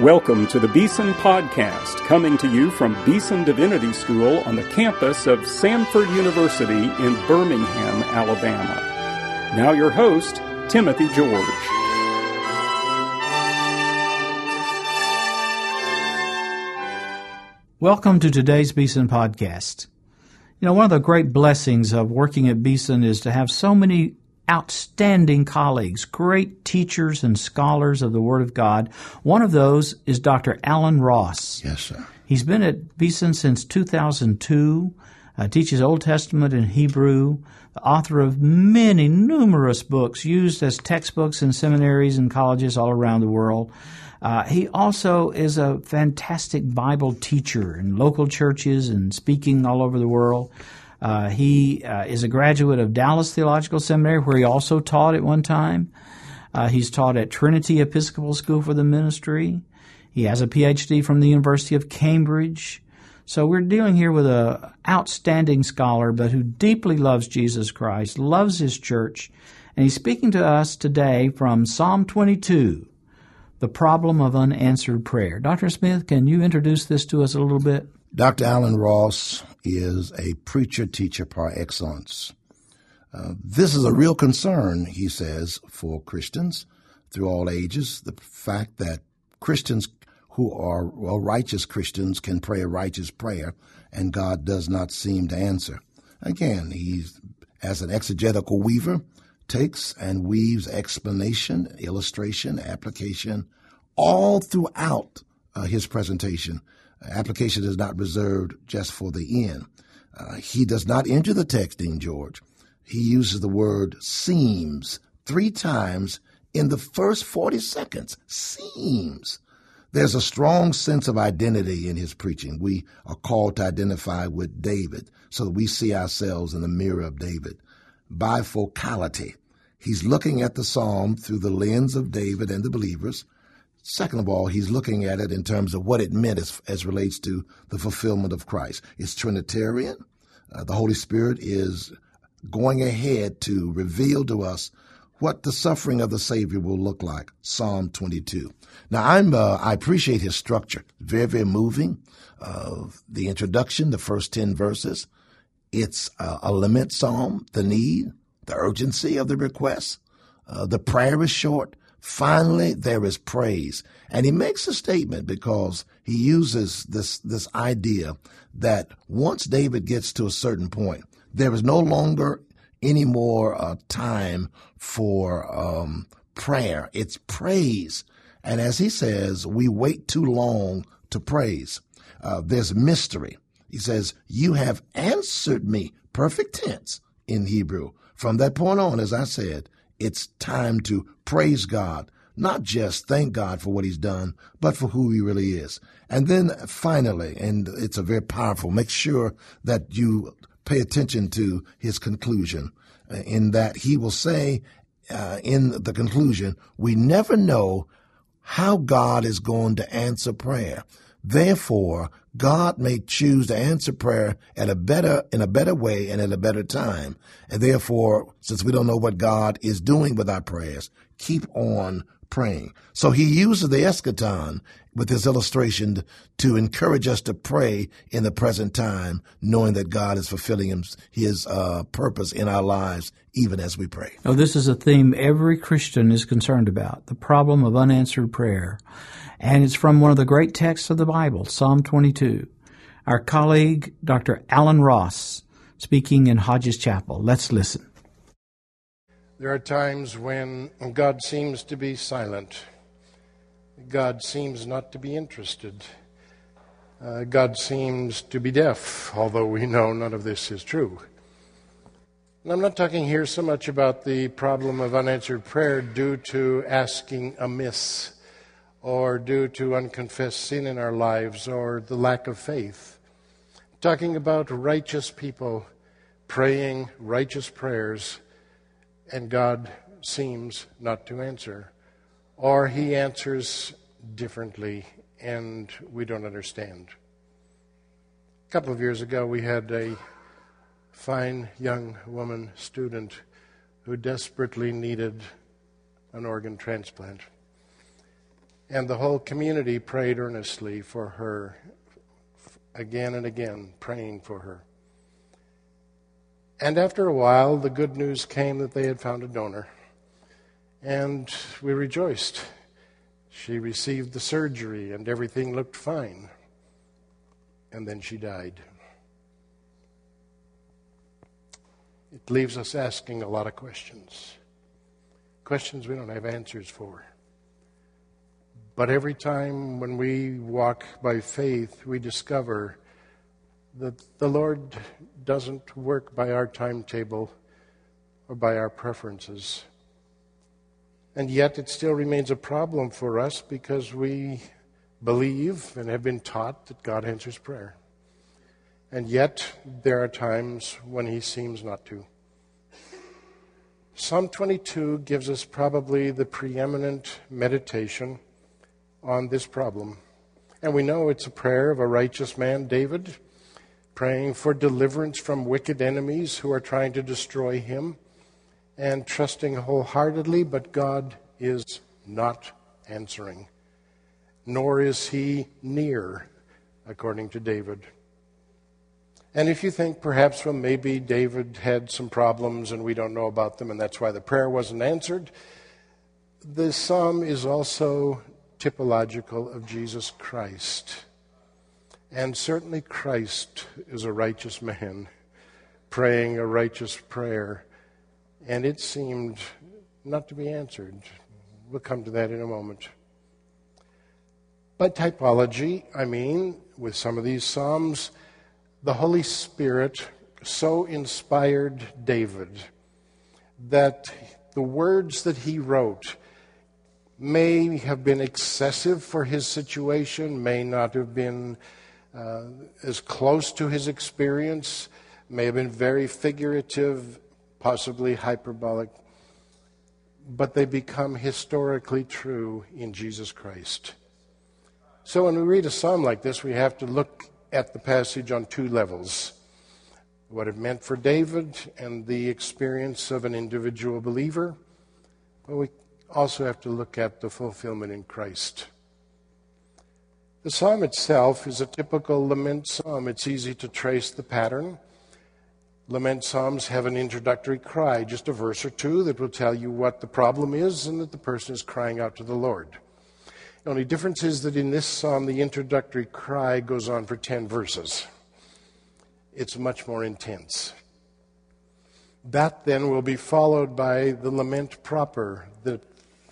Welcome to the Beeson Podcast, coming to you from Beeson Divinity School on the campus of Samford University in Birmingham, Alabama. Now, your host, Timothy George. Welcome to today's Beeson Podcast. You know, one of the great blessings of working at Beeson is to have so many outstanding colleagues, great teachers and scholars of the Word of God. One of those is Dr. Alan Ross. Yes, sir. He's been at Beeson since 2002, uh, teaches Old Testament and Hebrew, the author of many, numerous books used as textbooks in seminaries and colleges all around the world. Uh, he also is a fantastic Bible teacher in local churches and speaking all over the world. Uh, he uh, is a graduate of Dallas Theological Seminary, where he also taught at one time. Uh, he's taught at Trinity Episcopal School for the Ministry. He has a PhD from the University of Cambridge. So we're dealing here with an outstanding scholar, but who deeply loves Jesus Christ, loves his church, and he's speaking to us today from Psalm 22, the problem of unanswered prayer. Dr. Smith, can you introduce this to us a little bit? Dr. Alan Ross is a preacher teacher par excellence. Uh, this is a real concern, he says, for Christians through all ages. The fact that Christians who are well, righteous Christians can pray a righteous prayer and God does not seem to answer. Again, he's, as an exegetical weaver, takes and weaves explanation, illustration, application all throughout uh, his presentation application is not reserved just for the end. Uh, he does not enter the text, Dean George. He uses the word seems three times in the first 40 seconds. Seems. There's a strong sense of identity in his preaching. We are called to identify with David so that we see ourselves in the mirror of David. Bifocality. He's looking at the psalm through the lens of David and the believers. Second of all, he's looking at it in terms of what it meant as, as relates to the fulfillment of Christ. It's Trinitarian. Uh, the Holy Spirit is going ahead to reveal to us what the suffering of the Savior will look like. Psalm 22. Now, I'm uh, I appreciate his structure. Very, very moving. Uh, the introduction, the first ten verses. It's a lament psalm, the need, the urgency of the request. Uh, the prayer is short. Finally, there is praise. And he makes a statement because he uses this, this idea that once David gets to a certain point, there is no longer any more uh, time for um, prayer. It's praise. And as he says, we wait too long to praise. Uh, there's mystery. He says, You have answered me. Perfect tense in Hebrew. From that point on, as I said, it's time to praise God, not just thank God for what He's done, but for who He really is. And then finally, and it's a very powerful, make sure that you pay attention to His conclusion, uh, in that He will say uh, in the conclusion, we never know how God is going to answer prayer. Therefore, God may choose to answer prayer at a better, in a better way and at a better time. And therefore, since we don't know what God is doing with our prayers, keep on praying. So he uses the eschaton with this illustration to encourage us to pray in the present time, knowing that God is fulfilling his, his uh, purpose in our lives, even as we pray. Oh, this is a theme every Christian is concerned about the problem of unanswered prayer. And it's from one of the great texts of the Bible, Psalm 22. Our colleague, Dr. Alan Ross, speaking in Hodges Chapel. Let's listen. There are times when God seems to be silent. God seems not to be interested. Uh, God seems to be deaf, although we know none of this is true. And I'm not talking here so much about the problem of unanswered prayer due to asking amiss or due to unconfessed sin in our lives or the lack of faith. I'm talking about righteous people praying righteous prayers and God seems not to answer. Or he answers differently and we don't understand. A couple of years ago, we had a fine young woman student who desperately needed an organ transplant. And the whole community prayed earnestly for her, again and again, praying for her. And after a while, the good news came that they had found a donor. And we rejoiced. She received the surgery, and everything looked fine. And then she died. It leaves us asking a lot of questions. Questions we don't have answers for. But every time when we walk by faith, we discover that the Lord doesn't work by our timetable or by our preferences. And yet it still remains a problem for us because we believe and have been taught that God answers prayer. And yet there are times when He seems not to. Psalm 22 gives us probably the preeminent meditation on this problem. And we know it's a prayer of a righteous man, David, praying for deliverance from wicked enemies who are trying to destroy him, and trusting wholeheartedly, but God is not answering, nor is he near, according to David. And if you think perhaps, well, maybe David had some problems and we don't know about them, and that's why the prayer wasn't answered, the psalm is also typological of Jesus Christ. And certainly Christ is a righteous man praying a righteous prayer, and it seemed not to be answered. We'll come to that in a moment. By typology, I mean, with some of these Psalms, the Holy Spirit so inspired David that the words that he wrote may have been excessive for his situation, may not have been uh, as close to his experience, may have been very figurative, possibly hyperbolic, but they become historically true in Jesus Christ. So when we read a psalm like this, we have to look at the passage on two levels what it meant for David and the experience of an individual believer, but we also have to look at the fulfillment in Christ. The psalm itself is a typical lament psalm. It's easy to trace the pattern. Lament psalms have an introductory cry, just a verse or two that will tell you what the problem is and that the person is crying out to the Lord. The only difference is that in this psalm, the introductory cry goes on for 10 verses. It's much more intense. That then will be followed by the lament proper, the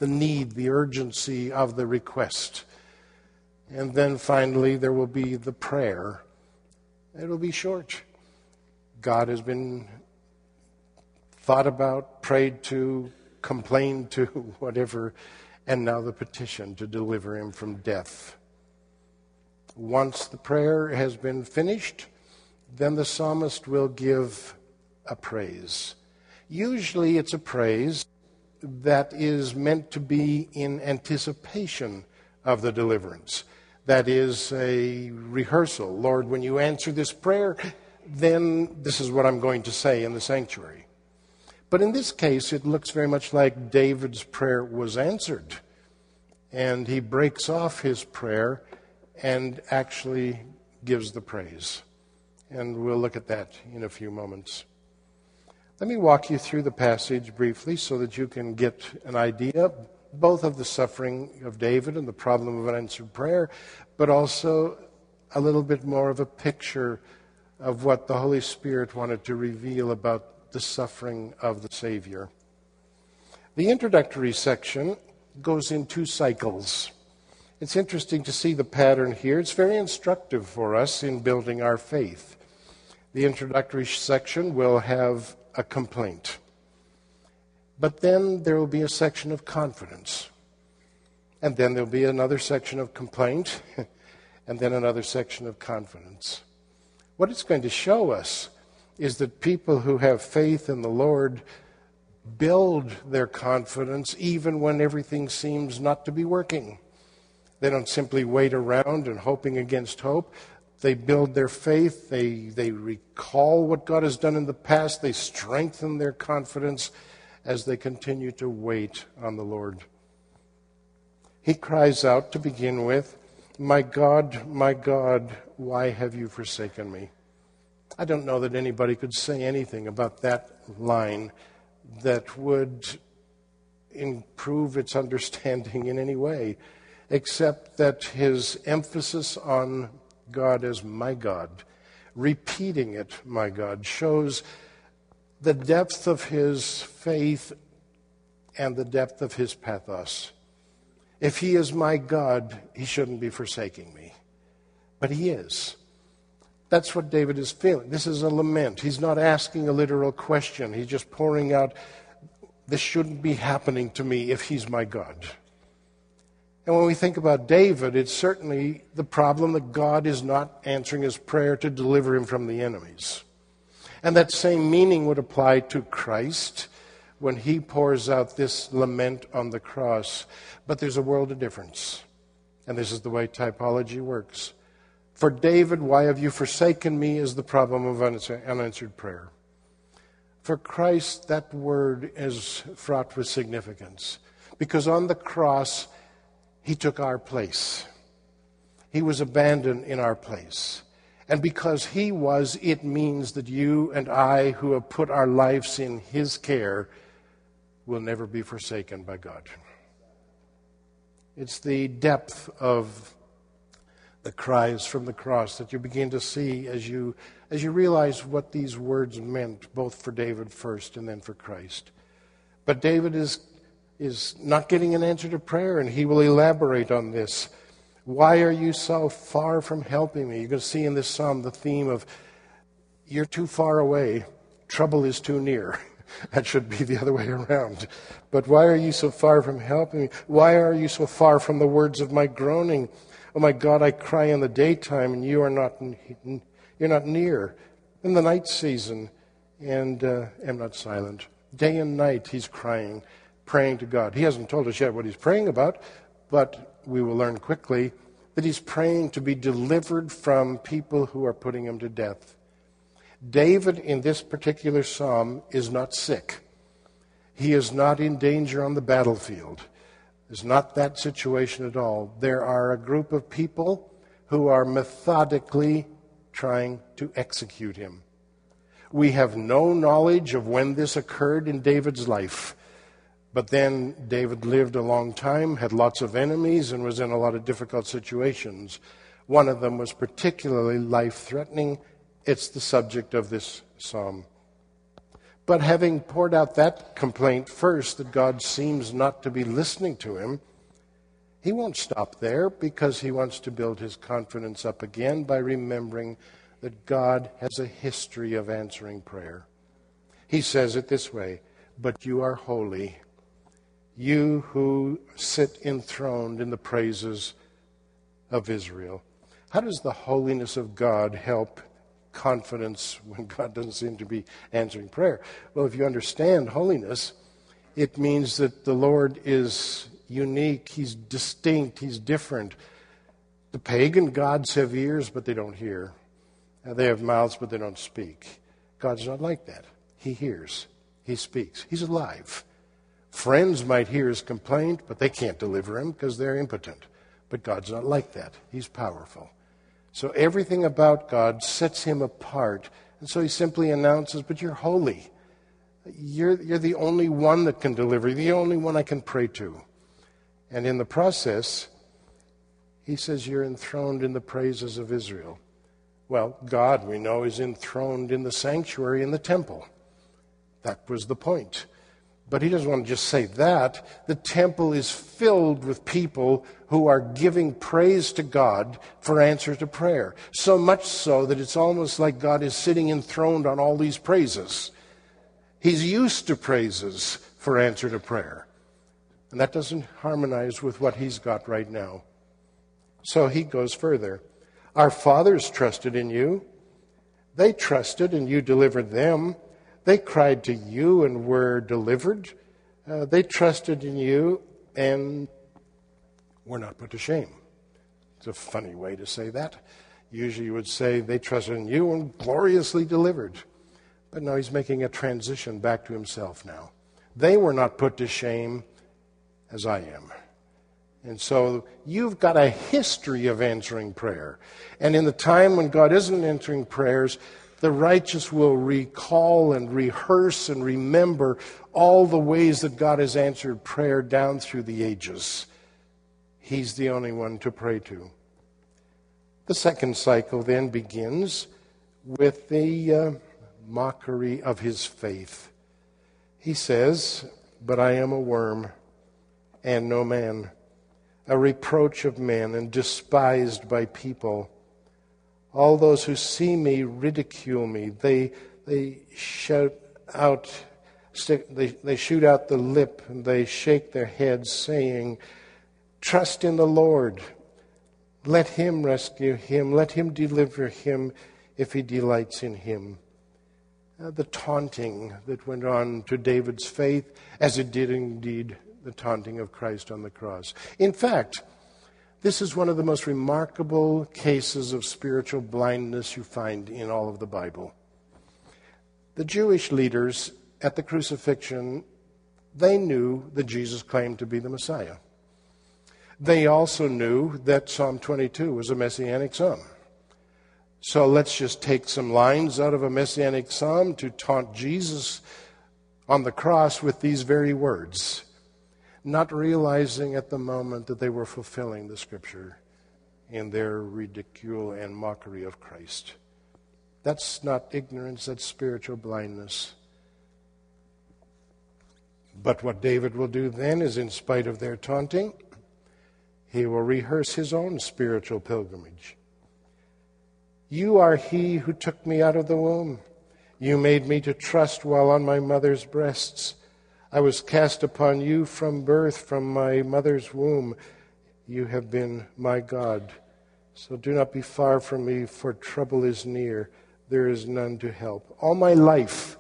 the need, the urgency of the request. And then finally, there will be the prayer. It will be short. God has been thought about, prayed to, complained to, whatever, and now the petition to deliver him from death. Once the prayer has been finished, then the psalmist will give a praise. Usually it's a praise that is meant to be in anticipation of the deliverance. That is a rehearsal. Lord, when you answer this prayer, then this is what I'm going to say in the sanctuary. But in this case, it looks very much like David's prayer was answered. And he breaks off his prayer and actually gives the praise. And we'll look at that in a few moments. Let me walk you through the passage briefly so that you can get an idea both of the suffering of David and the problem of unanswered prayer, but also a little bit more of a picture of what the Holy Spirit wanted to reveal about the suffering of the Savior. The introductory section goes in two cycles. It's interesting to see the pattern here. It's very instructive for us in building our faith. The introductory section will have a complaint. But then there will be a section of confidence. And then there'll be another section of complaint, and then another section of confidence. What it's going to show us is that people who have faith in the Lord build their confidence even when everything seems not to be working. They don't simply wait around and hoping against hope. They build their faith. They, they recall what God has done in the past. They strengthen their confidence as they continue to wait on the Lord. He cries out to begin with, My God, my God, why have you forsaken me? I don't know that anybody could say anything about that line that would improve its understanding in any way, except that his emphasis on God as my God, repeating it, my God, shows the depth of his faith and the depth of his pathos. If he is my God, he shouldn't be forsaking me. But he is. That's what David is feeling. This is a lament. He's not asking a literal question, he's just pouring out, This shouldn't be happening to me if he's my God. And when we think about David, it's certainly the problem that God is not answering his prayer to deliver him from the enemies. And that same meaning would apply to Christ when he pours out this lament on the cross. But there's a world of difference. And this is the way typology works. For David, why have you forsaken me is the problem of unanswered prayer. For Christ, that word is fraught with significance. Because on the cross, he took our place. He was abandoned in our place. And because He was, it means that you and I, who have put our lives in His care, will never be forsaken by God. It's the depth of the cries from the cross that you begin to see as you, as you realize what these words meant, both for David first and then for Christ. But David is, is not getting an answer to prayer, and he will elaborate on this. Why are you so far from helping me? You're going to see in this psalm the theme of you're too far away, trouble is too near. that should be the other way around. But why are you so far from helping me? Why are you so far from the words of my groaning? Oh my God, I cry in the daytime and you are not, you're not near. In the night season, and uh, am not silent. Day and night he's crying, praying to God. He hasn't told us yet what he's praying about, but we will learn quickly that he's praying to be delivered from people who are putting him to death. David, in this particular psalm, is not sick. He is not in danger on the battlefield. It's not that situation at all. There are a group of people who are methodically trying to execute him. We have no knowledge of when this occurred in David's life. But then David lived a long time, had lots of enemies, and was in a lot of difficult situations. One of them was particularly life threatening. It's the subject of this psalm. But having poured out that complaint first, that God seems not to be listening to him, he won't stop there because he wants to build his confidence up again by remembering that God has a history of answering prayer. He says it this way But you are holy you who sit enthroned in the praises of Israel. How does the holiness of God help confidence when God doesn't seem to be answering prayer? Well, if you understand holiness, it means that the Lord is unique, He's distinct, He's different. The pagan gods have ears, but they don't hear. They have mouths, but they don't speak. God's not like that. He hears, He speaks, He's alive. Friends might hear his complaint, but they can't deliver him because they're impotent. But God's not like that. He's powerful. So everything about God sets him apart. And so he simply announces, But you're holy. You're, you're the only one that can deliver, the only one I can pray to. And in the process, he says, You're enthroned in the praises of Israel. Well, God, we know, is enthroned in the sanctuary in the temple. That was the point. But he doesn't want to just say that. The temple is filled with people who are giving praise to God for answer to prayer. So much so that it's almost like God is sitting enthroned on all these praises. He's used to praises for answer to prayer. And that doesn't harmonize with what he's got right now. So he goes further. Our fathers trusted in you. They trusted and you delivered them. They cried to you and were delivered. Uh, they trusted in you and were not put to shame. It's a funny way to say that. Usually you would say they trusted in you and gloriously delivered. But no, he's making a transition back to himself now. They were not put to shame as I am. And so you've got a history of answering prayer. And in the time when God isn't answering prayers, the righteous will recall and rehearse and remember all the ways that God has answered prayer down through the ages. He's the only one to pray to. The second cycle then begins with the uh, mockery of his faith. He says, But I am a worm and no man a reproach of men and despised by people. All those who see me ridicule me. They, they shout out, they, they shoot out the lip and they shake their heads, saying, Trust in the Lord. Let him rescue him. Let him deliver him if he delights in him. Uh, the taunting that went on to David's faith, as it did indeed the taunting of Christ on the cross. In fact, this is one of the most remarkable cases of spiritual blindness you find in all of the Bible. The Jewish leaders at the crucifixion, they knew that Jesus claimed to be the Messiah. They also knew that Psalm 22 was a messianic psalm. So let's just take some lines out of a messianic psalm to taunt Jesus on the cross with these very words not realizing at the moment that they were fulfilling the scripture in their ridicule and mockery of Christ. That's not ignorance, that's spiritual blindness. But what David will do then is, in spite of their taunting, he will rehearse his own spiritual pilgrimage. You are he who took me out of the womb. You made me to trust while on my mother's breasts. I was cast upon you from birth, from my mother's womb. You have been my God. So do not be far from me, for trouble is near. There is none to help. All my life,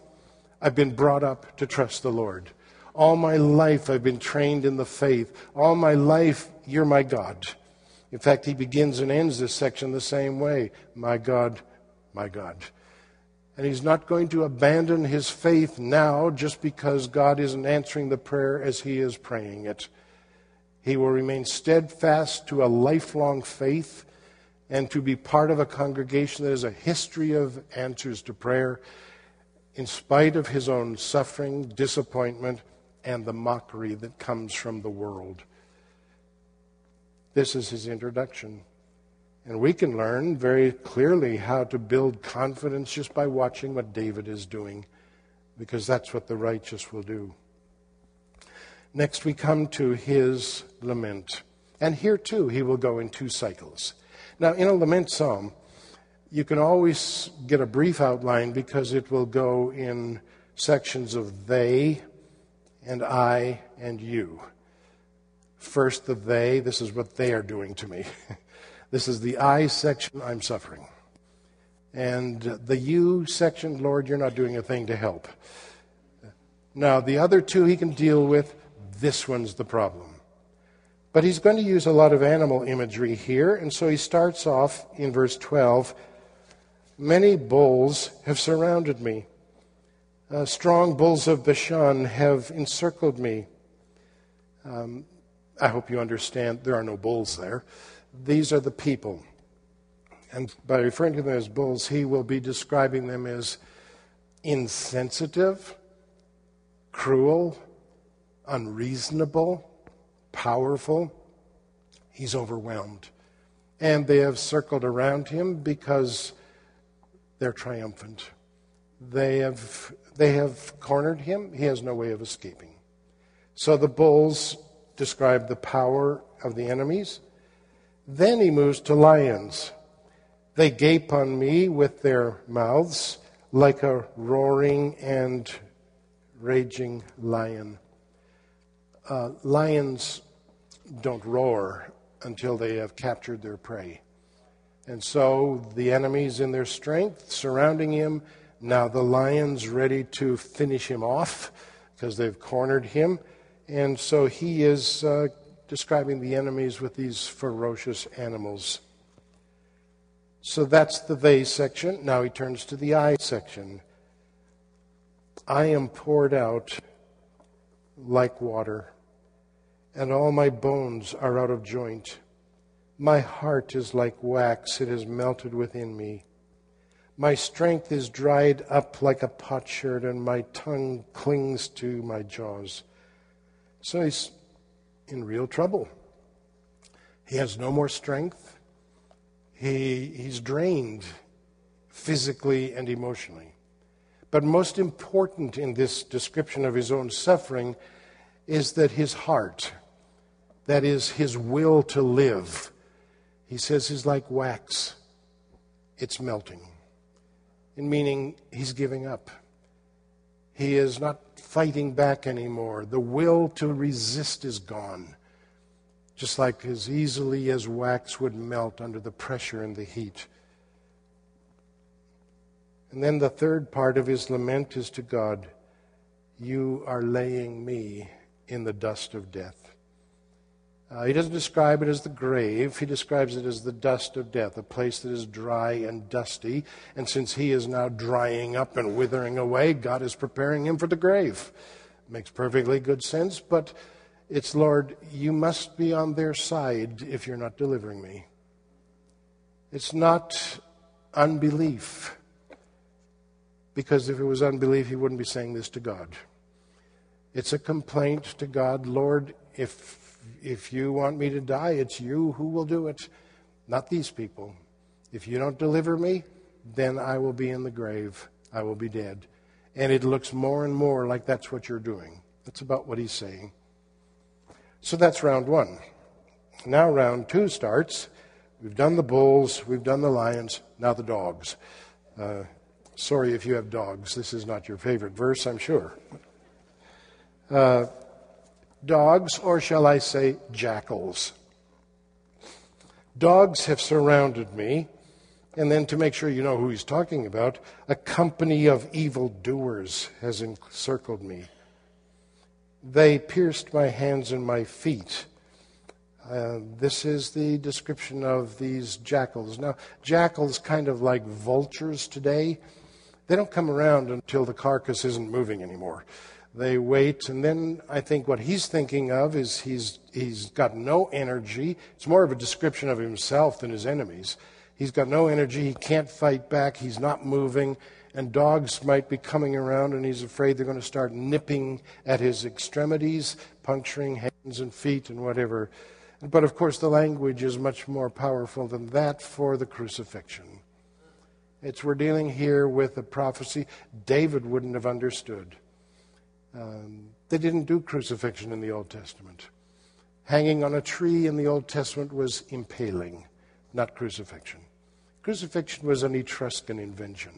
I've been brought up to trust the Lord. All my life, I've been trained in the faith. All my life, you're my God. In fact, he begins and ends this section the same way My God, my God. And he's not going to abandon his faith now just because God isn't answering the prayer as he is praying it. He will remain steadfast to a lifelong faith and to be part of a congregation that has a history of answers to prayer in spite of his own suffering, disappointment, and the mockery that comes from the world. This is his introduction. And we can learn very clearly how to build confidence just by watching what David is doing, because that's what the righteous will do. Next, we come to his lament. And here, too, he will go in two cycles. Now, in a lament psalm, you can always get a brief outline because it will go in sections of they and I and you. First, the they, this is what they are doing to me. This is the I section, I'm suffering. And the you section, Lord, you're not doing a thing to help. Now, the other two he can deal with, this one's the problem. But he's going to use a lot of animal imagery here, and so he starts off in verse 12 Many bulls have surrounded me. Uh, strong bulls of Bashan have encircled me. Um, I hope you understand there are no bulls there. These are the people. And by referring to them as bulls, he will be describing them as insensitive, cruel, unreasonable, powerful. He's overwhelmed. And they have circled around him because they're triumphant. They have, they have cornered him. He has no way of escaping. So the bulls describe the power of the enemies. Then he moves to lions. They gape on me with their mouths like a roaring and raging lion. Uh, lions don't roar until they have captured their prey. And so the enemies in their strength surrounding him. Now the lion's ready to finish him off because they've cornered him. And so he is uh, describing the enemies with these ferocious animals. So that's the they section. Now he turns to the I section. I am poured out like water, and all my bones are out of joint. My heart is like wax, it is melted within me. My strength is dried up like a potsherd, and my tongue clings to my jaws. So he's in real trouble. He has no more strength. He, he's drained physically and emotionally. But most important in this description of his own suffering is that his heart, that is, his will to live, he says is like wax. It's melting. In meaning, he's giving up. He is not fighting back anymore. The will to resist is gone. Just like as easily as wax would melt under the pressure and the heat. And then the third part of his lament is to God You are laying me in the dust of death. Uh, he doesn't describe it as the grave, he describes it as the dust of death, a place that is dry and dusty. And since he is now drying up and withering away, God is preparing him for the grave. Makes perfectly good sense, but it's, Lord, you must be on their side if you're not delivering me. It's not unbelief, because if it was unbelief, he wouldn't be saying this to God. It's a complaint to God, Lord, if, if you want me to die, it's you who will do it, not these people. If you don't deliver me, then I will be in the grave. I will be dead. And it looks more and more like that's what you're doing. That's about what he's saying. So that's round one. Now round two starts. We've done the bulls, we've done the lions, now the dogs. Uh, sorry if you have dogs. This is not your favorite verse, I'm sure uh, dogs, or shall I say, jackals. Dogs have surrounded me, and then to make sure you know who he's talking about, a company of evil doers has encircled me. They pierced my hands and my feet. Uh, this is the description of these jackals. Now, jackals, kind of like vultures today, they don't come around until the carcass isn't moving anymore. They wait, and then I think what he's thinking of is he's, he's got no energy. It's more of a description of himself than his enemies. He's got no energy, he can't fight back, he's not moving, and dogs might be coming around, and he's afraid they're going to start nipping at his extremities, puncturing hands and feet and whatever. But of course, the language is much more powerful than that for the crucifixion. It's we're dealing here with a prophecy David wouldn't have understood. Um, they didn't do crucifixion in the Old Testament. Hanging on a tree in the Old Testament was impaling, not crucifixion. Crucifixion was an Etruscan invention.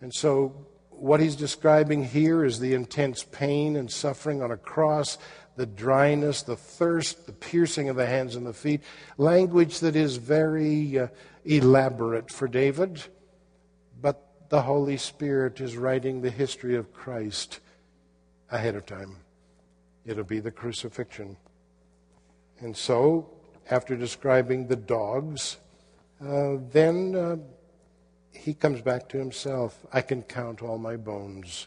And so, what he's describing here is the intense pain and suffering on a cross, the dryness, the thirst, the piercing of the hands and the feet. Language that is very uh, elaborate for David, but the Holy Spirit is writing the history of Christ ahead of time. It'll be the crucifixion. And so, after describing the dogs, uh, then uh, he comes back to himself. I can count all my bones.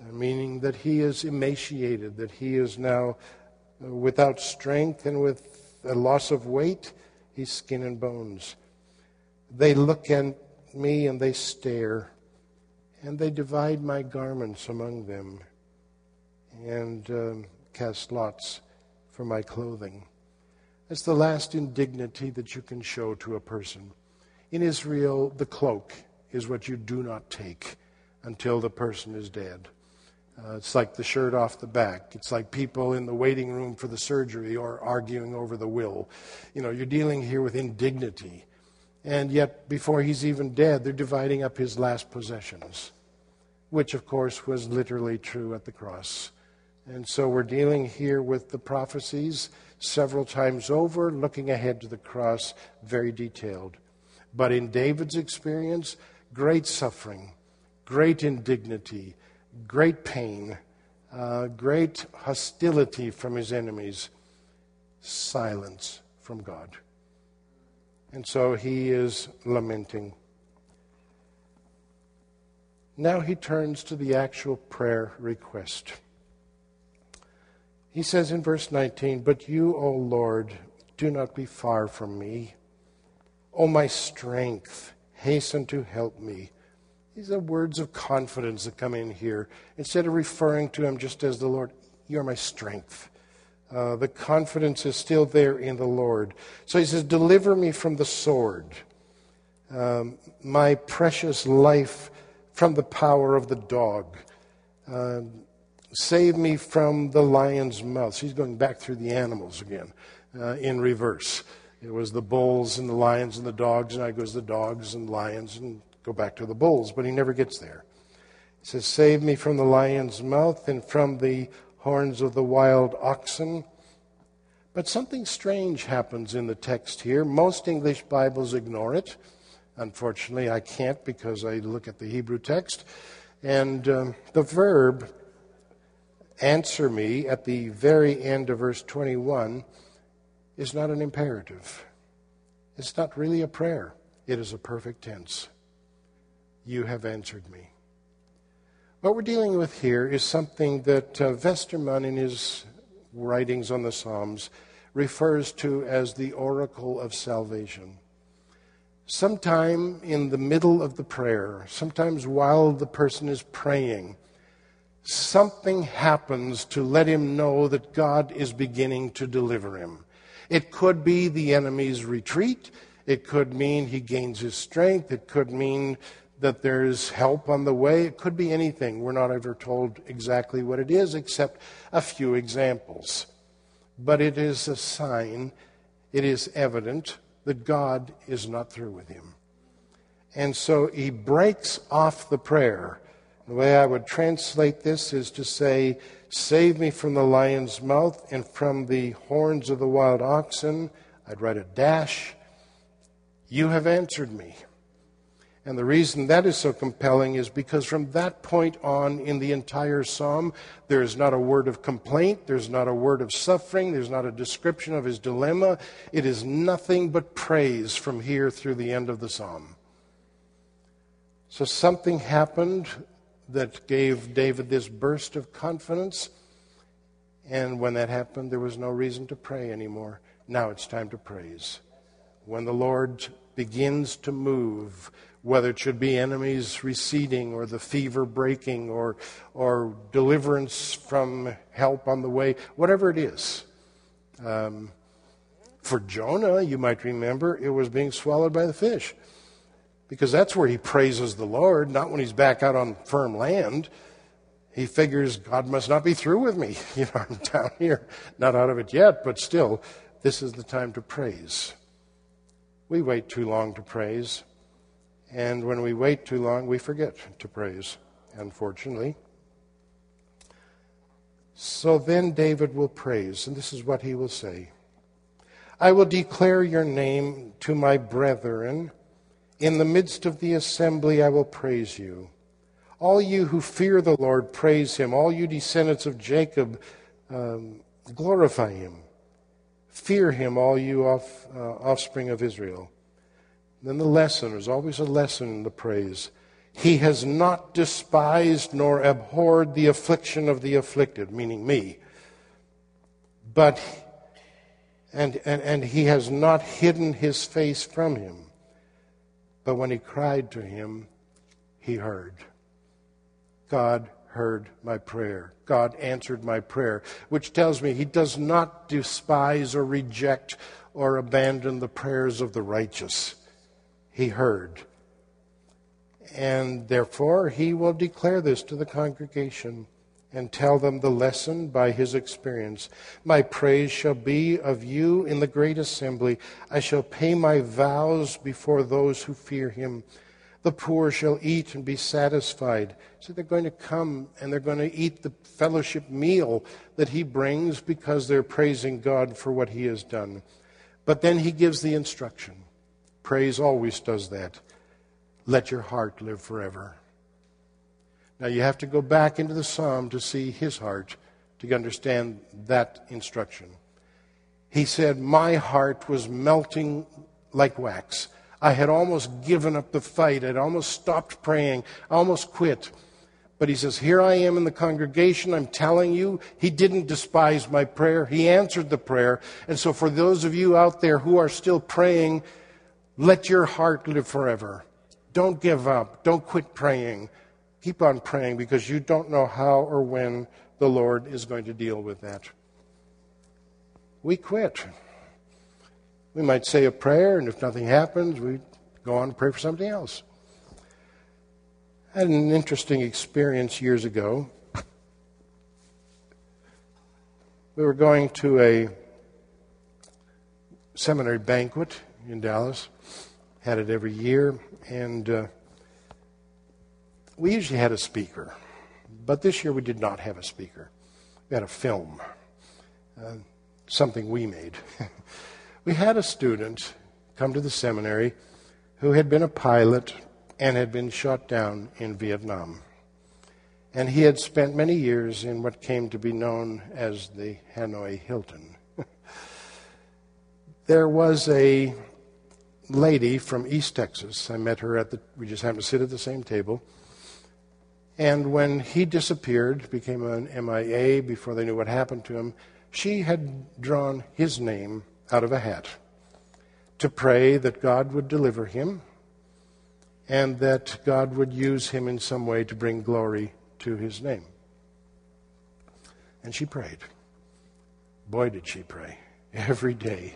Uh, meaning that he is emaciated, that he is now uh, without strength and with a loss of weight. He's skin and bones. They look at me and they stare, and they divide my garments among them and um, cast lots for my clothing. That's the last indignity that you can show to a person. In Israel, the cloak is what you do not take until the person is dead. Uh, it's like the shirt off the back. It's like people in the waiting room for the surgery or arguing over the will. You know, you're dealing here with indignity. And yet, before he's even dead, they're dividing up his last possessions, which, of course, was literally true at the cross. And so we're dealing here with the prophecies several times over, looking ahead to the cross, very detailed. But in David's experience, great suffering, great indignity, great pain, uh, great hostility from his enemies, silence from God. And so he is lamenting. Now he turns to the actual prayer request. He says in verse 19, But you, O Lord, do not be far from me. O my strength, hasten to help me. These are words of confidence that come in here. Instead of referring to him just as the Lord, you're my strength. Uh, the confidence is still there in the Lord. So he says, Deliver me from the sword, um, my precious life from the power of the dog. Uh, save me from the lion's mouth. So he's going back through the animals again uh, in reverse. It was the bulls and the lions and the dogs, and I goes the dogs and lions and go back to the bulls, but he never gets there. He says, Save me from the lion's mouth and from the horns of the wild oxen. But something strange happens in the text here. Most English Bibles ignore it. Unfortunately, I can't because I look at the Hebrew text. And um, the verb answer me at the very end of verse 21 is not an imperative. It's not really a prayer, it is a perfect tense. You have answered me. What we're dealing with here is something that uh, Westermann, in his writings on the Psalms, refers to as the oracle of salvation. Sometime in the middle of the prayer, sometimes while the person is praying, something happens to let him know that God is beginning to deliver him. It could be the enemy's retreat. It could mean he gains his strength. It could mean that there's help on the way. It could be anything. We're not ever told exactly what it is, except a few examples. But it is a sign, it is evident that God is not through with him. And so he breaks off the prayer. The way I would translate this is to say, Save me from the lion's mouth and from the horns of the wild oxen. I'd write a dash. You have answered me. And the reason that is so compelling is because from that point on in the entire psalm, there is not a word of complaint, there's not a word of suffering, there's not a description of his dilemma. It is nothing but praise from here through the end of the psalm. So something happened that gave David this burst of confidence. And when that happened, there was no reason to pray anymore. Now it's time to praise. When the Lord begins to move, whether it should be enemies receding or the fever breaking or, or deliverance from help on the way, whatever it is. Um, for Jonah, you might remember, it was being swallowed by the fish. Because that's where he praises the Lord, not when he's back out on firm land. He figures God must not be through with me. You know, I'm down here, not out of it yet, but still, this is the time to praise. We wait too long to praise. And when we wait too long, we forget to praise, unfortunately. So then David will praise, and this is what he will say I will declare your name to my brethren. In the midst of the assembly, I will praise you. All you who fear the Lord, praise him. All you descendants of Jacob, um, glorify him. Fear him, all you off, uh, offspring of Israel. Then the lesson, there's always a lesson in the praise. He has not despised nor abhorred the affliction of the afflicted, meaning me. But, and, and, and he has not hidden his face from him. But when he cried to him, he heard. God heard my prayer. God answered my prayer, which tells me he does not despise or reject or abandon the prayers of the righteous he heard. And therefore, he will declare this to the congregation and tell them the lesson by his experience. My praise shall be of you in the great assembly. I shall pay my vows before those who fear him. The poor shall eat and be satisfied. So they're going to come and they're going to eat the fellowship meal that he brings because they're praising God for what he has done. But then he gives the instruction. Praise always does that. Let your heart live forever. Now, you have to go back into the psalm to see his heart to understand that instruction. He said, My heart was melting like wax. I had almost given up the fight. I'd almost stopped praying. I almost quit. But he says, Here I am in the congregation. I'm telling you, he didn't despise my prayer. He answered the prayer. And so, for those of you out there who are still praying, let your heart live forever. Don't give up. Don't quit praying. Keep on praying because you don't know how or when the Lord is going to deal with that. We quit. We might say a prayer, and if nothing happens, we go on to pray for something else. I had an interesting experience years ago. We were going to a seminary banquet in Dallas, had it every year, and uh, we usually had a speaker. But this year we did not have a speaker. We had a film, uh, something we made. we had a student come to the seminary who had been a pilot and had been shot down in Vietnam. And he had spent many years in what came to be known as the Hanoi Hilton. there was a lady from East Texas. I met her at the, we just happened to sit at the same table. And when he disappeared, became an MIA before they knew what happened to him, she had drawn his name out of a hat to pray that God would deliver him and that God would use him in some way to bring glory to his name. And she prayed. Boy, did she pray every day.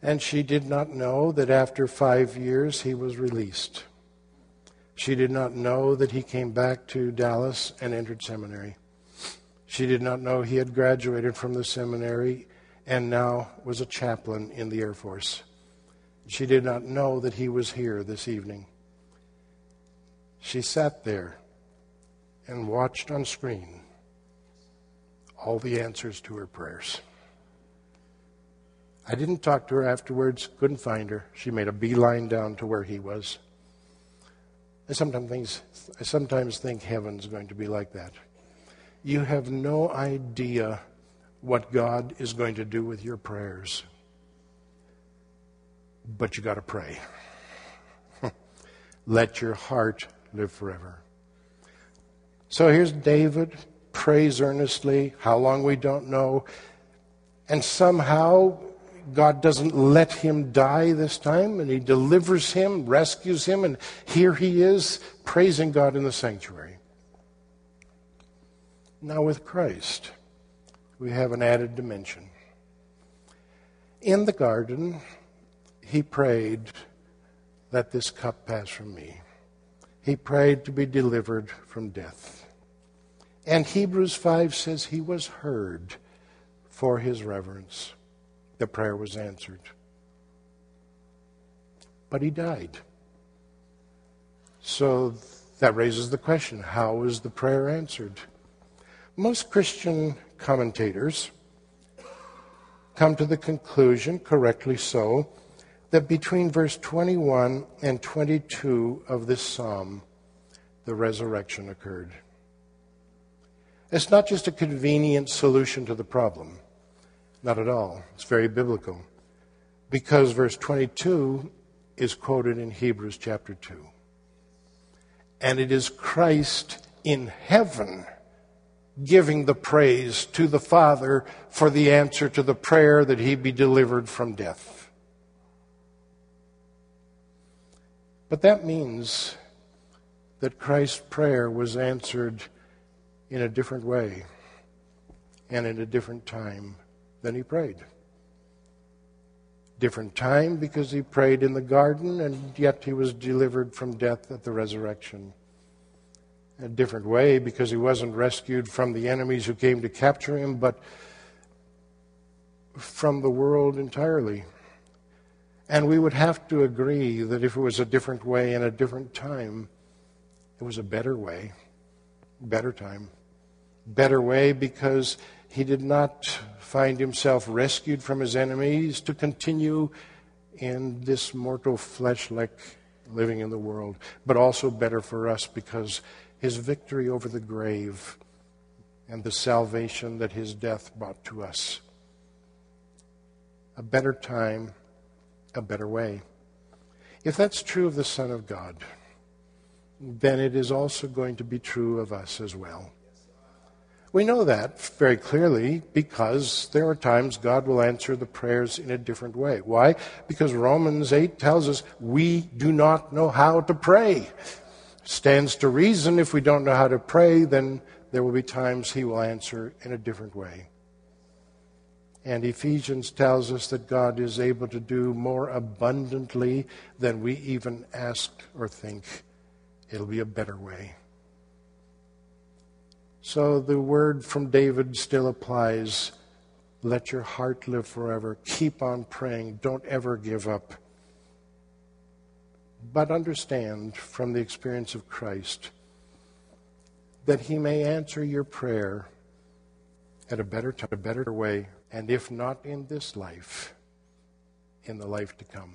And she did not know that after five years he was released. She did not know that he came back to Dallas and entered seminary. She did not know he had graduated from the seminary and now was a chaplain in the Air Force. She did not know that he was here this evening. She sat there and watched on screen all the answers to her prayers. I didn't talk to her afterwards, couldn't find her. She made a beeline down to where he was. I sometimes think, I sometimes think heaven's going to be like that. You have no idea what God is going to do with your prayers, but you got to pray. Let your heart live forever. So here's David, prays earnestly, how long we don't know, and somehow God doesn't let him die this time, and he delivers him, rescues him, and here he is praising God in the sanctuary. Now, with Christ, we have an added dimension. In the garden, he prayed, Let this cup pass from me. He prayed to be delivered from death. And Hebrews 5 says he was heard for his reverence the prayer was answered. But he died. So that raises the question how was the prayer answered? Most Christian commentators come to the conclusion, correctly so, that between verse 21 and 22 of this psalm, the resurrection occurred. It's not just a convenient solution to the problem. Not at all. It's very biblical. Because verse 22 is quoted in Hebrews chapter 2. And it is Christ in heaven giving the praise to the Father for the answer to the prayer that he be delivered from death. But that means that Christ's prayer was answered in a different way and in a different time then he prayed. Different time because he prayed in the garden, and yet he was delivered from death at the resurrection. A different way because he wasn't rescued from the enemies who came to capture him, but from the world entirely. And we would have to agree that if it was a different way and a different time, it was a better way, better time. Better way because he did not find himself rescued from his enemies to continue in this mortal flesh like living in the world, but also better for us because his victory over the grave and the salvation that his death brought to us. A better time, a better way. If that's true of the Son of God, then it is also going to be true of us as well. We know that very clearly because there are times God will answer the prayers in a different way. Why? Because Romans 8 tells us we do not know how to pray. Stands to reason if we don't know how to pray, then there will be times He will answer in a different way. And Ephesians tells us that God is able to do more abundantly than we even ask or think. It'll be a better way. So the word from David still applies. Let your heart live forever. Keep on praying. Don't ever give up. But understand from the experience of Christ that He may answer your prayer at a better time, a better way and if not in this life, in the life to come.